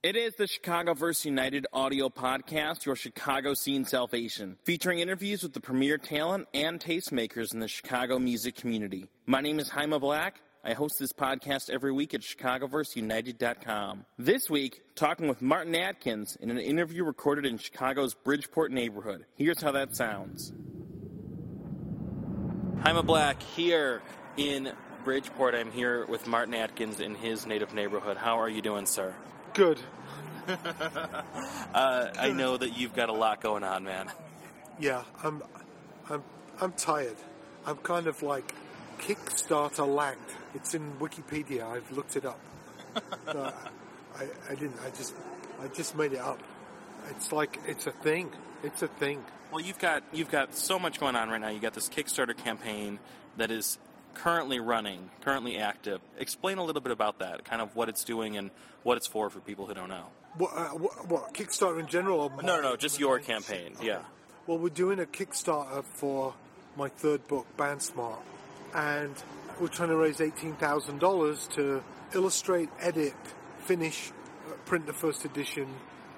It is the Chicago Verse United audio podcast, your Chicago scene salvation, featuring interviews with the premier talent and tastemakers in the Chicago music community. My name is Jaime Black. I host this podcast every week at ChicagoVerseUnited.com. This week, talking with Martin Atkins in an interview recorded in Chicago's Bridgeport neighborhood. Here's how that sounds. Jaime Black here in Bridgeport. I'm here with Martin Atkins in his native neighborhood. How are you doing, sir? Good. Uh, I know that you've got a lot going on, man. Yeah, I'm, I'm, I'm tired. I'm kind of like Kickstarter lagged. It's in Wikipedia. I've looked it up. I, I didn't. I just, I just made it up. It's like it's a thing. It's a thing. Well, you've got you've got so much going on right now. You got this Kickstarter campaign that is currently running, currently active. Explain a little bit about that, kind of what it's doing and what it's for for people who don't know. What, uh, what, what Kickstarter in general? Or No, no, no, just your campaign. Yeah. Well, we're doing a Kickstarter for my third book, Band Smart, and we're trying to raise eighteen thousand dollars to illustrate, edit, finish, uh, print the first edition,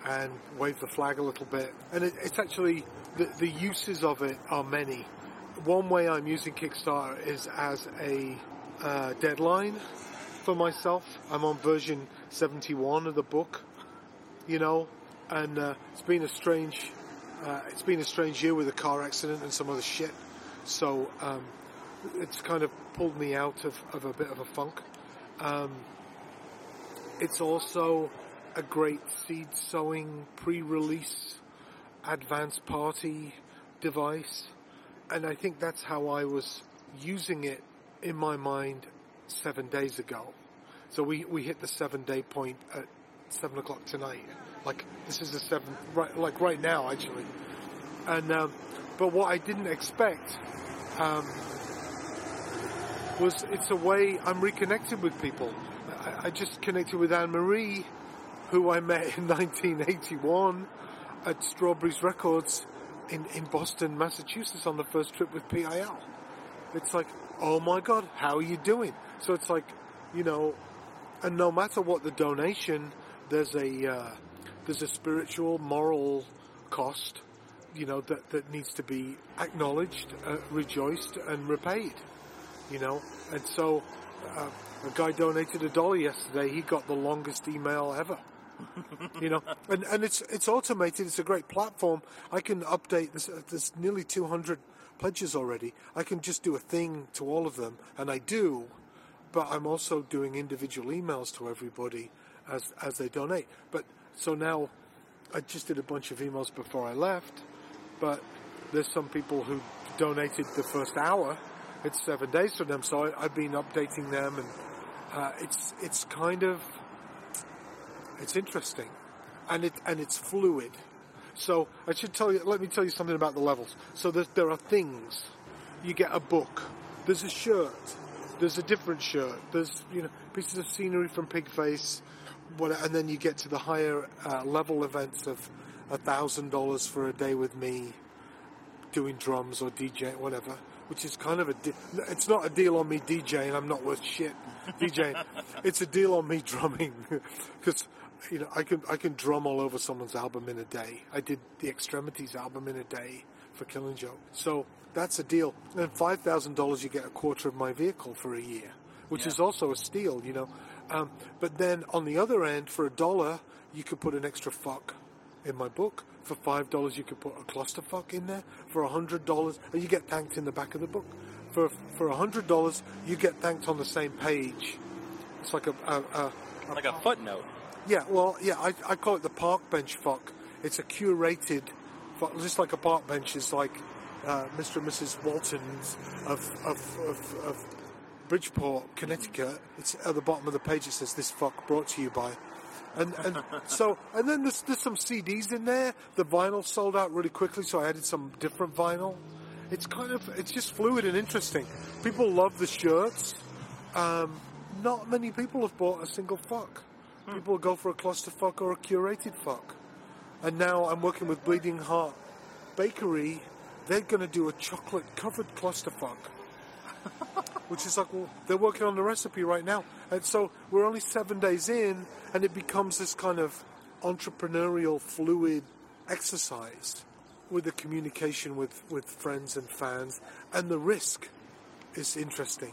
and wave the flag a little bit. And it, it's actually the, the uses of it are many. One way I'm using Kickstarter is as a uh, deadline for myself. I'm on version 71 of the book, you know, and uh, it's been a strange, uh, it's been a strange year with a car accident and some other shit. So um, it's kind of pulled me out of, of a bit of a funk. Um, it's also a great seed sowing pre-release advance party device, and I think that's how I was using it in my mind seven days ago. So we, we hit the seven day point at seven o'clock tonight. Like this is the seven right like right now actually. And um, but what I didn't expect um, was it's a way I'm reconnected with people. I, I just connected with Anne Marie, who I met in 1981 at Strawberries Records in, in Boston, Massachusetts on the first trip with PIL. It's like, oh my God, how are you doing? So it's like, you know, and no matter what the donation, there's a uh, there's a spiritual, moral cost, you know, that, that needs to be acknowledged, uh, rejoiced, and repaid. You know, and so uh, a guy donated a dollar yesterday. He got the longest email ever. you know, and, and it's it's automated. It's a great platform. I can update. There's, there's nearly 200 pledges already. I can just do a thing to all of them, and I do. But I'm also doing individual emails to everybody as as they donate. But so now, I just did a bunch of emails before I left. But there's some people who donated the first hour. It's seven days for them, so I, I've been updating them, and uh, it's it's kind of it's interesting, and it and it's fluid. So I should tell you. Let me tell you something about the levels. So there, there are things. You get a book. There's a shirt. There's a different shirt. There's you know pieces of scenery from Pigface. What, and then you get to the higher uh, level events of a thousand dollars for a day with me, doing drums or DJ whatever. Which is kind of a. It's not a deal on me DJing. I'm not worth shit DJing. it's a deal on me drumming because you know, I can I can drum all over someone's album in a day. I did the Extremities album in a day for Killing Joke. So that's a deal. And five thousand dollars, you get a quarter of my vehicle for a year, which Yeah. is also a steal. You know, um, but then on the other end, for a dollar, you could put an extra fuck in my book. For five dollars, you could put a clusterfuck in there. For a hundred dollars, and you get thanked in the back of the book. For for a hundred dollars, you get thanked on the same page. It's like a, a, a, a Like a footnote. Yeah, well, yeah, I, I call it the park bench fuck. It's a curated, fuck, just like a park bench is like uh, Mr. and Mrs. Walton's of, of, of, of Bridgeport, Connecticut. It's at the bottom of the page. It says "This fuck brought to you by." And, and so, and then there's, there's some CDs in there. The vinyl sold out really quickly, so I added some different vinyl. It's kind of, it's just fluid and interesting. People love the shirts. Um, not many people have bought a single fuck. Mm. People go for a clusterfuck or a curated fuck. And now I'm working with Bleeding Heart Bakery. They're going to do a chocolate covered clusterfuck. Which is like, well, they're working on the recipe right now. And so we're only seven days in, and it becomes this kind of entrepreneurial, fluid exercise with the communication with, with friends and fans, and the risk is interesting.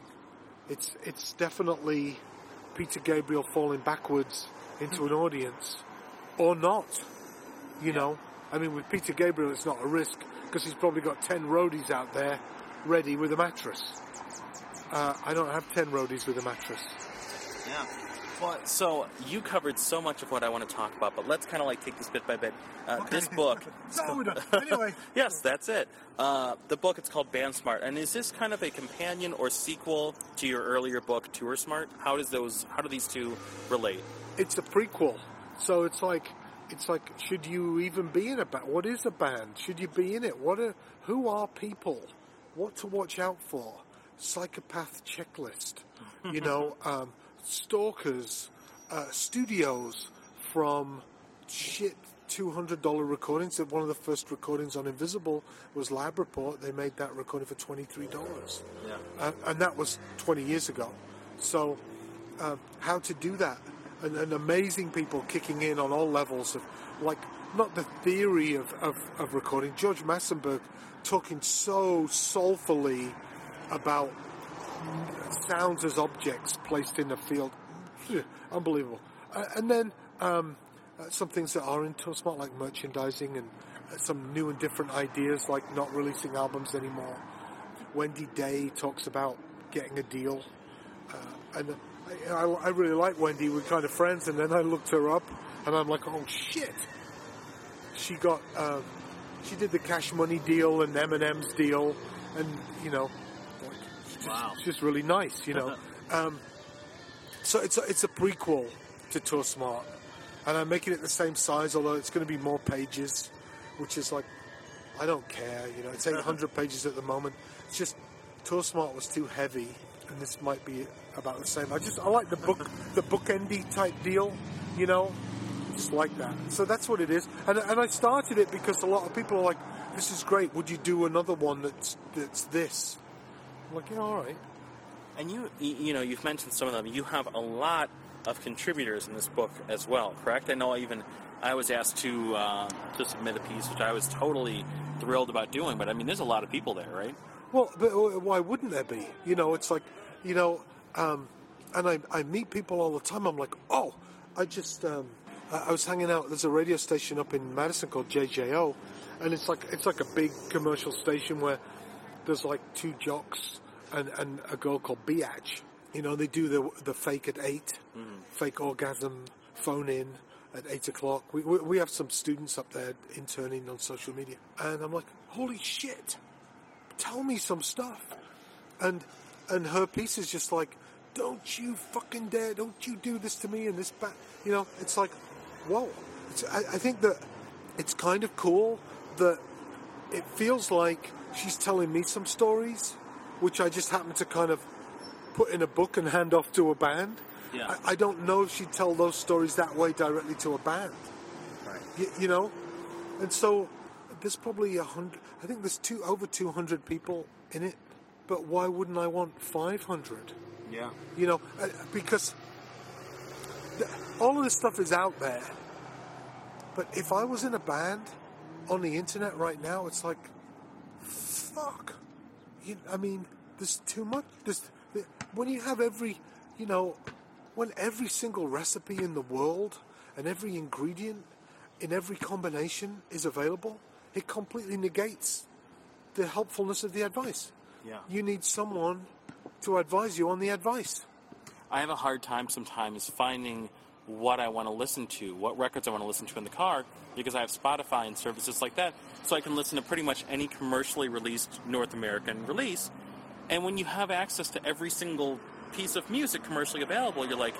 It's it's definitely Peter Gabriel falling backwards into an audience, or not. You know, I mean, with Peter Gabriel, it's not a risk because he's probably got ten roadies out there ready with a mattress. Uh, I don't have ten roadies with a mattress. Yeah. Well, so you covered so much of what I want to talk about, but let's kind of like take this bit by bit. Uh, This book. So. Anyway. yes, that's it. Uh, the book it's called Band Smart, and is this kind of a companion or sequel to your earlier book Tour Smart? How does those? How do these two relate? it's a prequel. So it's like it's like should you even be in a band? What is a band? Should you be in it? What are who are people? What to watch out for? Psychopath checklist. You know, um, stalkers, uh, studios from shit two hundred dollar recordings. One of the first recordings on Invisible was Lab Report. They made that recording for twenty three dollars. Yeah. and, and that was 20 years ago. So, um, how to do that? And, and amazing people kicking in on all levels of, like, not the theory of, of, of recording. George Massenburg talking so soulfully about sounds as objects placed in a field. Unbelievable. Uh, and then um, uh, some things that are in Tour Smart, like merchandising and uh, some new and different ideas, like not releasing albums anymore. Wendy Day talks about getting a deal, uh, and I, I, I really like Wendy. We're kind of friends, and then I looked her up, and I'm like, oh shit! She got, um, she did the Cash Money deal and Eminem's deal, and you know, Wow. it's just really nice, you know. um, so it's a, it's a prequel to Tour Smart, and I'm making it the same size, although it's going to be more pages, which is like I don't care. You know, it's 800 pages at the moment. It's just Tour Smart was too heavy, and this might be about the same. I just I like the book, the bookendy type deal. You know, just like that. So that's what it is. And and I started it because a lot of people are like, "This is great. Would you do another one that's that's this?" I'm all right. And you, you know, you've mentioned some of them. You have a lot of contributors in this book as well, correct? I know I even I was asked to uh, to submit a piece, which I was totally thrilled about doing. But I mean, there's a lot of people there, right? Well, but uh, why wouldn't there be? You know, it's like, you know, um, and I, I meet people all the time. I'm like, oh, I just, um, I I was hanging out. There's a radio station up in Madison called JJO, and it's like it's like a big commercial station where there's like two jocks and, and a girl called Biatch. You know, they do the the fake at 8 mm-hmm. fake orgasm, phone in at eight o'clock. We, we we have some students up there interning on social media, and I'm like, holy shit tell me some stuff. And and her piece is just like, don't you fucking dare, don't you do this to me and this back. You know, it's like, whoa. It's, I, I think that it's kind of cool that it feels like she's telling me some stories, which I just happen to kind of put in a book and hand off to a band. Yeah. I, I don't know if she'd tell those stories that way directly to a band. Right. You, you know, and so there's probably a hundred. I think there's two over 200 people in it. But why wouldn't I want 500? Yeah. You know, uh, because all of this stuff is out there. But if I was in a band on the internet right now, it's like, fuck. You, I mean, there's too much. There's, when you have every, you know, when every single recipe in the world and every ingredient in every combination is available, it completely negates the helpfulness of the advice. Yeah. You need someone to advise you on the advice. I have a hard time sometimes finding what I want to listen to, what records I want to listen to in the car, because I have Spotify and services like that, so I can listen to pretty much any commercially released North American release. And when you have access to every single piece of music commercially available, you're like,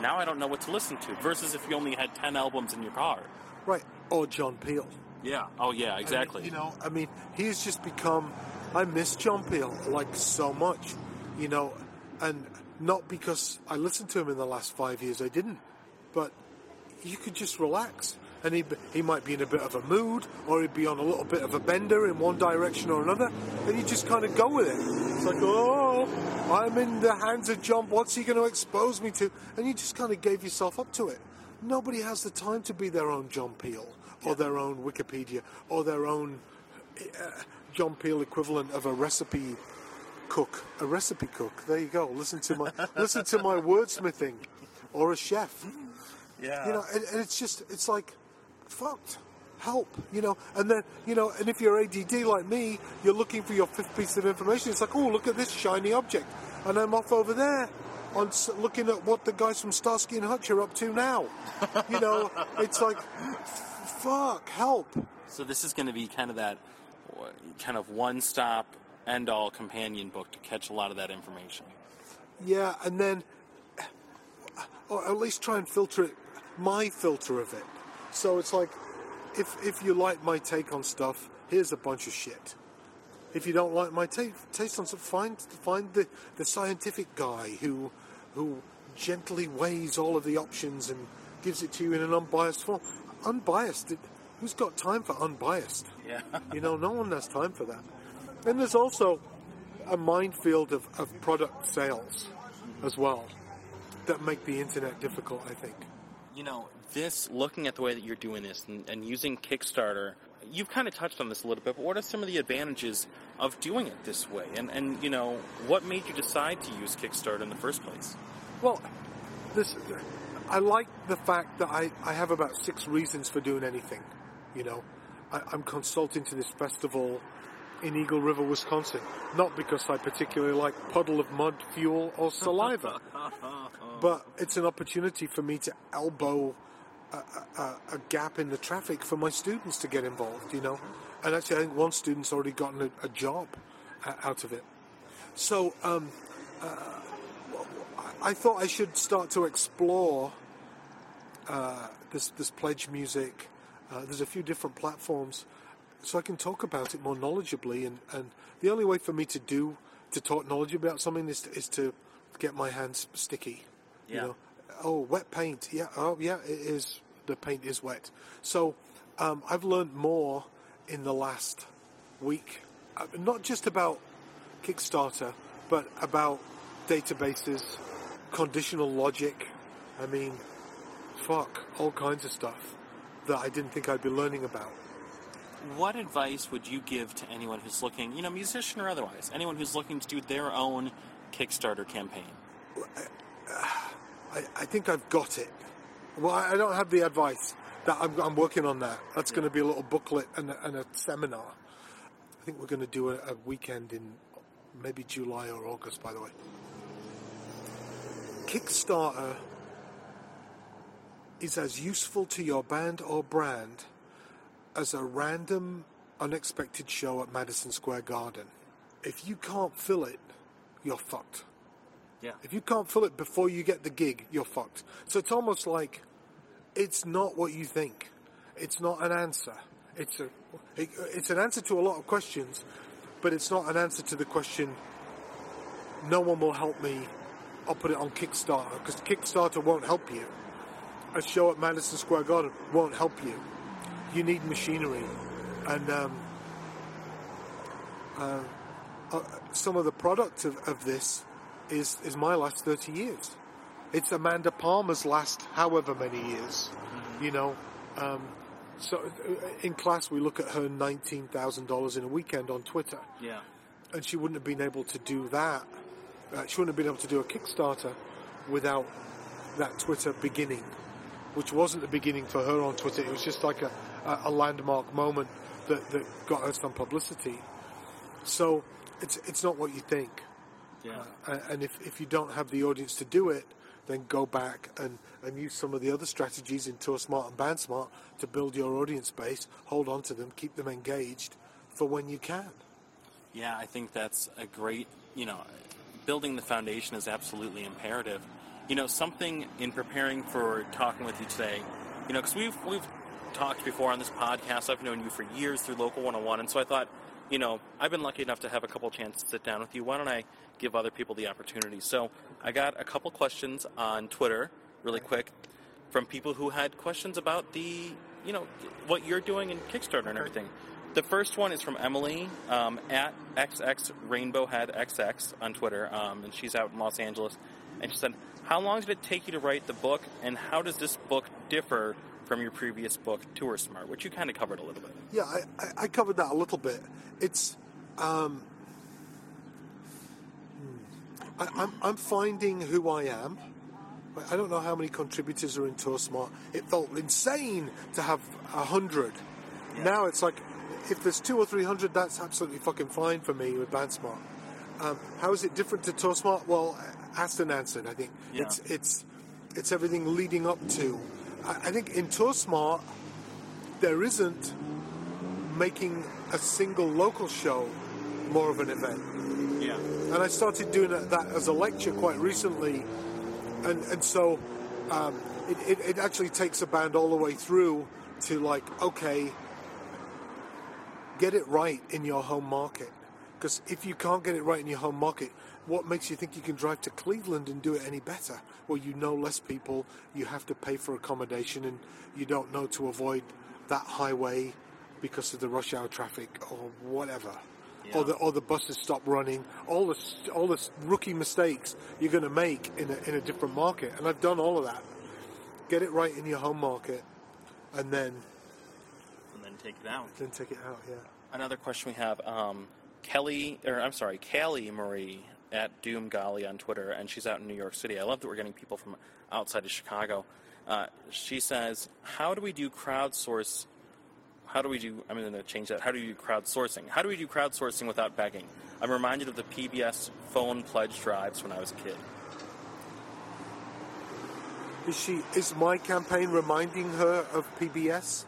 now I don't know what to listen to. Versus if you only had 10 albums in your car. Right. Or John Peel. Yeah. Oh, yeah, exactly. I mean, you know, I mean, he's just become. I miss John Peel like so much, you know, and not because I listened to him in the last five years. I didn't, but you could just relax, and he he might be in a bit of a mood, or he'd be on a little bit of a bender in one direction or another, and you just kind of go with it. It's like, oh, I'm in the hands of John. What's he going to expose me to? And you just kind of gave yourself up to it. nobody has the time to be their own John Peel or their own Wikipedia or their own uh, John Peel equivalent of a recipe cook. A recipe cook. There you go. Listen to my listen to my wordsmithing, or a chef. Yeah. You know, and, and it's just it's like fucked. Help, you know, and then you know, and if you're ADD like me, you're looking for your fifth piece of information. It's like, oh, look at this shiny object, and I'm off over there on looking at what the guys from Starsky and Hutch are up to now. You know, it's like, fuck, help. So this is going to be kind of that kind of one-stop end-all companion book to catch a lot of that information. Yeah, and then, or at least try and filter it, my filter of it. So it's like, if if you like my take on stuff, here's a bunch of shit. If you don't like my take, taste on stuff, find find the, the scientific guy who who gently weighs all of the options and gives it to you in an unbiased form. Unbiased. It, who's got time for unbiased? Yeah. You know, no one has time for that. And there's also a minefield of, of product sales as well that make the internet difficult, I think. You know, this, looking at the way that you're doing this and, and using Kickstarter, you've kind of touched on this a little bit, but what are some of the advantages of doing it this way? And, and you know, what made you decide to use Kickstarter in the first place? Well, this I like the fact that I, I have about six reasons for doing anything. You know, I, I'm consulting to this festival in Eagle River, Wisconsin, not because I particularly like Puddle of Mudd, fuel, or saliva, but it's an opportunity for me to elbow a, a, a gap in the traffic for my students to get involved. You know, and actually, I think one student's already gotten a, a job uh, out of it. So. Um, I thought I should start to explore uh, this this pledge music. Uh, there's a few different platforms, so I can talk about it more knowledgeably. And, and the only way for me to do to talk knowledgeably about something is to, is to get my hands sticky. You Yeah. know, oh, wet paint. Yeah. Oh, yeah. It is. The paint is wet. So um, I've learned more in the last week, uh, not just about Kickstarter, but about databases, conditional logic. I mean, fuck, all kinds of stuff that I didn't think I'd be learning about. What advice would you give to anyone who's looking, you know, musician or otherwise, anyone who's looking to do their own Kickstarter campaign? I, I think I've got it. Well, I don't have the advice. That I'm, I'm working on that. That's going to be a little booklet and a, and a seminar. I think we're going to do a, a weekend in maybe July or August. By the way, Kickstarter is as useful to your band or brand as a random, unexpected show at Madison Square Garden. If you can't fill it, you're fucked. Yeah. If you can't fill it before you get the gig, you're fucked. So it's almost like it's not what you think. It's not an answer. It's a it, it's an answer to a lot of questions, but it's not an answer to the question. No one will help me. I'll put it on Kickstarter because Kickstarter won't help you. A show at Madison Square Garden won't help you. You need machinery, and um, uh, uh, some of the product of, of this is is my last thirty years. It's Amanda Palmer's last however many years, you know. Um, so uh, in class we look at her nineteen thousand dollars in a weekend on Twitter, Yeah. and she wouldn't have been able to do that. Uh, she wouldn't have been able to do a Kickstarter without that Twitter beginning, which wasn't the beginning for her on Twitter. It was just like a, a, landmark moment that, that got her some publicity. So it's it's not what you think. Yeah. Uh, and if, if you don't have the audience to do it, then go back and, and use some of the other strategies in Tour Smart and Band Smart to build your audience base, hold on to them, keep them engaged for when you can. Yeah, I think that's a great, you know, building the foundation is absolutely imperative. You know, something in preparing for talking with you today, you know, because we've we've talked before on this podcast. I've known you for years through Local 101, and so I thought, you know, I've been lucky enough to have a couple chances to sit down with you. Why don't I give other people the opportunity? So I got a couple questions on Twitter, really quick, from people who had questions about the, you know, what you're doing in Kickstarter and everything. The first one is from Emily um, at XX Rainbowhead XX on Twitter, um, and she's out in Los Angeles. And she said, How long did it take you to write the book, and how does this book differ from your previous book, Tour Smart, which you kind of covered a little bit? Yeah, I, I, I covered that a little bit. It's um, hmm, I, I'm, I'm finding who I am. I don't know how many contributors are in Tour Smart. It felt insane to have a hundred. Now it's like if there's two or three hundred, that's absolutely fucking fine for me with BandSmart. Um, how is it different to Tour Smart? Well, asked and answered. I think Yeah. it's it's it's everything leading up to. I, I think in Tour Smart there isn't making a single local show more of an event. Yeah. And I started doing that that as a lecture quite recently, and and so um, it, it, it actually takes a band all the way through to like okay, get it right in your home market. Because if you can't get it right in your home market, what makes you think you can drive to Cleveland and do it any better? Well, you know less people, you have to pay for accommodation, and you don't know to avoid that highway because of the rush hour traffic or whatever. Or the or the buses stop running. All the all the rookie mistakes you're going to make in a, in a different market, and I've done all of that. Get it right in your home market, and then And then take it out. then take it out. Yeah. Another question we have um, Kelly, or I'm sorry, Callie Marie at Doom Golly on Twitter, and she's out in New York City. I love that we're getting people from outside of Chicago. Uh, she says, How do we do crowdsource? How do we do? I'm going to change that. How do we do crowdsourcing? How do we do crowdsourcing without begging? I'm reminded of the PBS phone pledge drives when I was a kid. Is she? Is my campaign reminding her of PBS?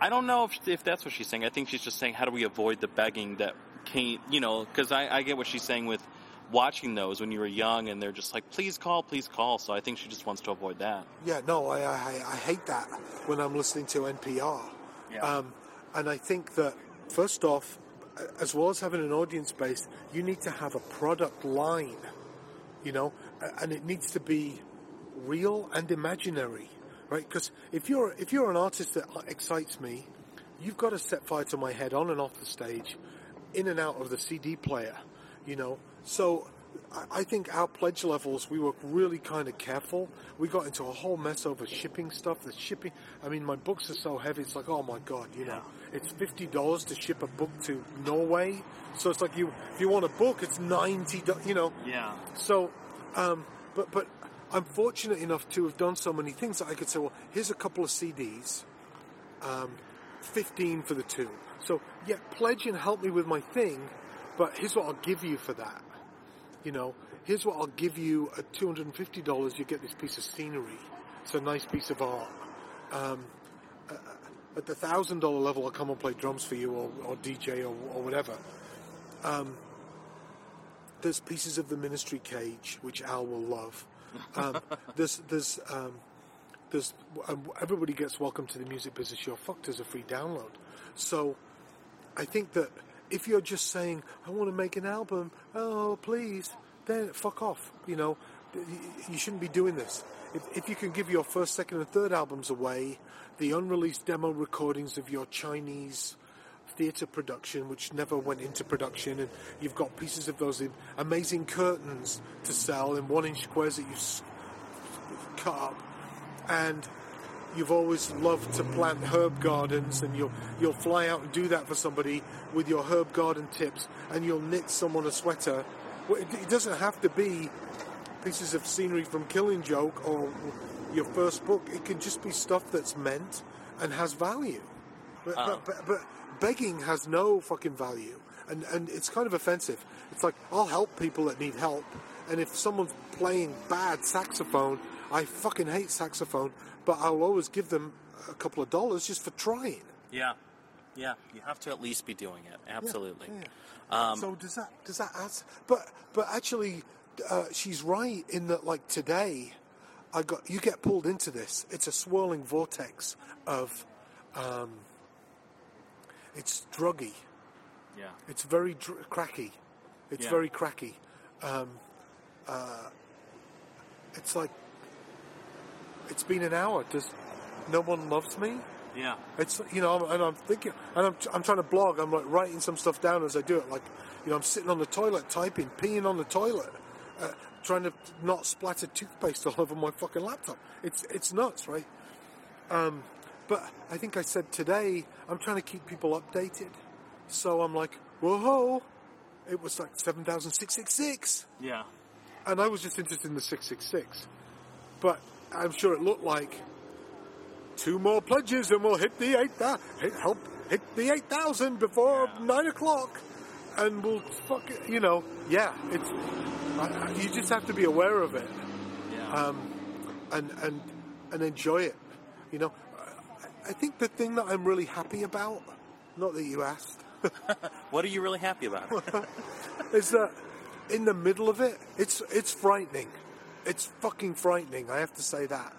I don't know if, if that's what she's saying. I think she's just saying, how do we avoid the begging that came, you know, because I, I get what she's saying with watching those when you were young and they're just like, please call, please call. So I think she just wants to avoid that. Yeah, no, I, I, I hate that when I'm listening to NPR. Yeah. Um, and I think that, first off, as well as having an audience base, you need to have a product line, you know, and it needs to be real and imaginary, right? Because if you're if you're an artist that excites me, you've got to set fire to my head on and off the stage, in and out of the CD player, you know. So I, think our pledge levels, we were really kind of careful. We got into a whole mess over shipping stuff. The shipping, I mean, my books are so heavy. It's like, oh my god, you know, it's fifty dollars to ship a book to Norway. So it's like you, if you want a book, it's ninety, do- you know. Yeah. So, um, but but I'm fortunate enough to have done so many things that I could say, well, here's a couple of CDs, um, 15 for the two. Yeah, pledge and help me with my thing, but here's what I'll give you for that. You know, here's what I'll give you at $250. You get this piece of scenery. It's a nice piece of art. Um, uh, at the thousand dollar level, I'll come and play drums for you, or, or DJ, or, or whatever there's pieces of the Ministry cage which Al will love. Um, there's there's um, there's um, everybody gets welcome to the music business. You're fucked as a free download. So I think that if you're just saying I want to make an album, oh please, then fuck off. You know, you shouldn't be doing this. If, if you can give your first, second, and third albums away, the unreleased demo recordings of your Chinese theatre production, which never went into production, and you've got pieces of those amazing curtains to sell in one-inch squares that you've cut up, and you've always loved to plant herb gardens, and you'll you'll fly out and do that for somebody with your herb garden tips, and you'll knit someone a sweater. Well, it, it doesn't have to be pieces of scenery from Killing Joke or your first book. It can just be stuff that's meant and has value. But, ah. but, but, but begging has no fucking value, and and it's kind of offensive. It's like I'll help people that need help, and if someone's playing bad saxophone, I fucking hate saxophone, but I'll always give them a couple of dollars just for trying. Yeah. Yeah. You have to at least be doing it. Absolutely. Yeah. so does that does that add? But but actually, uh, she's right in that. Like today, I got you get pulled into this. It's a swirling vortex of, um, it's druggy. Yeah. It's very dr- cracky. It's Yeah. very cracky. Um, uh, it's like it's been an hour. Does no one loves me? Yeah. It's you know, and I'm thinking, and I'm, I'm trying to blog. I'm like writing some stuff down as I do it. Like, you know, I'm sitting on the toilet typing, peeing on the toilet, uh, trying to not splatter toothpaste all over my fucking laptop. It's it's nuts, right? Um, but I think I said today I'm trying to keep people updated. So I'm like, whoa, it was like seven thousand six six six, Yeah. and I was just interested in the six six six. But I'm sure it looked like two more pledges and we'll hit the eight thou- hit, help hit the eight thousand before Yeah. nine o'clock, and we'll fuck it, you know, yeah, it's I, I, you just have to be aware of it Yeah. um, and and and enjoy it. You know, I, I think the thing that I'm really happy about, not that you asked, what are you really happy about? is that in the middle of it, it's it's frightening. It's fucking frightening. I have to say that.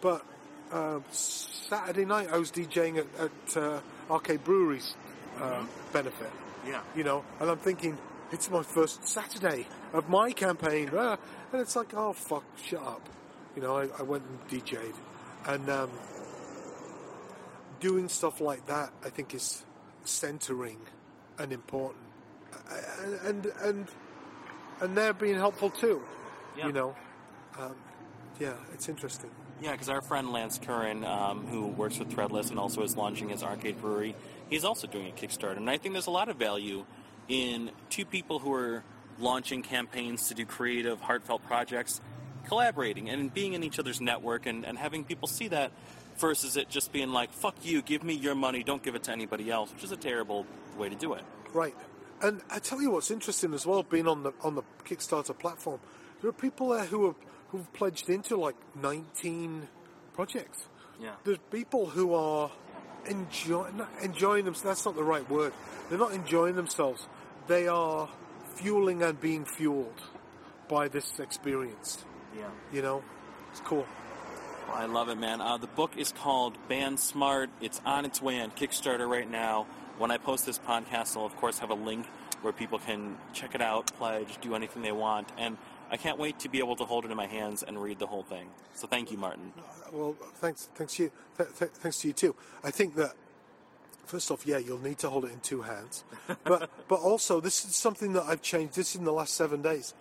But uh, Saturday night, I was DJing at, at uh, Arcade Brewery's uh, benefit. yeah. You know, and I'm thinking it's my first Saturday of my campaign, ah, and it's like, oh fuck, shut up. You know, I, I went and DJ'd, and um, doing stuff like that, I think is centering and important, and and and, and they're being helpful too. Yeah. You know, um, yeah, it's interesting. Yeah, because our friend Lance Curran, um, who works with Threadless and also is launching his arcade brewery, he's also doing a Kickstarter. And I think there's a lot of value in two people who are launching campaigns to do creative, heartfelt projects, collaborating and being in each other's network and, and having people see that versus it just being like, fuck you, give me your money, don't give it to anybody else, which is a terrible way to do it. Right. And I tell you what's interesting as well, being on the on the Kickstarter platform, there are people there who have who've pledged into like 19 projects. Yeah. There's people who are enjoying not enjoying them. So that's not the right word. They're not enjoying themselves. They are fueling and being fueled by this experience. Yeah. You know, it's cool. Well, I love it, man. Uh, the book is called Band Smart. It's on its way on Kickstarter right now. When I post this podcast, I'll of course have a link where people can check it out, pledge, do anything they want, and I can't wait to be able to hold it in my hands and read the whole thing. So thank you, Martin. Well, thanks, thanks to you, th- th- thanks to you too. I think that first off, yeah, you'll need to hold it in two hands, but but also this is something that I've changed. This in the last seven days.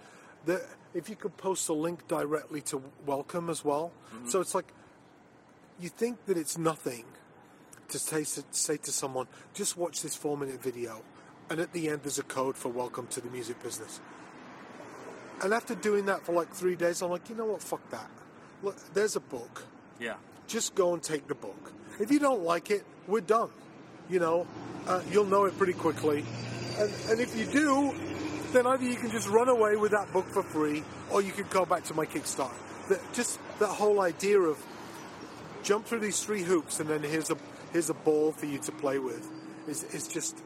That if you could post a link directly to Welcome as well, mm-hmm. so it's like you think that it's nothing to say, say to someone, just watch this four-minute video, and at the end there's a code for Welcome to the music business. And after doing that for like three days, I'm like, you know what? Fuck that. Look, there's a book. Yeah. Just go and take the book. If you don't like it, we're done. You know, uh, you'll know it pretty quickly. And, and if you do, then either you can just run away with that book for free, or you can go back to my Kickstarter. The, just that whole idea of jump through these three hoops, and then here's a here's a ball for you to play with, is is just.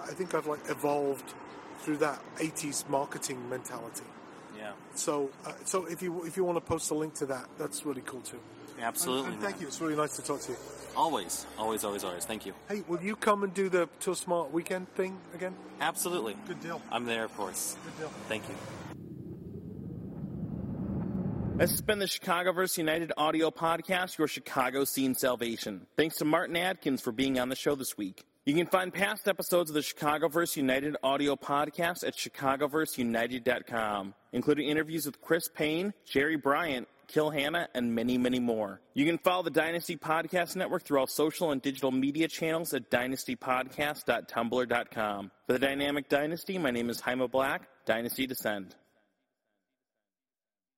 I think I've like evolved through that '80s marketing mentality. Yeah. So, uh, so if you if you want to post a link to that, that's really cool too. Absolutely. And, and thank man. you. It's really nice to talk to you. Always, always, always, always. Thank you. Hey, will you come and do the Tour Smart weekend thing again? Absolutely. Good deal. I'm there, of course. Good deal. Thank you. This has been the Chicago Chicagoverse United audio podcast, your Chicago scene salvation. Thanks to Martin Atkins for being on the show this week. You can find past episodes of the Chicago Chicagoverse United audio podcast at chicagoverseunited.com, including interviews with Chris Payne, Jerry Bryant, Kill Hannah, and many, many more. You can follow the Dynasty Podcast Network through all social and digital media channels at dynastypodcast.tumblr.com. For the Dynamic Dynasty, my name is Jaime Black. Dynasty Descend.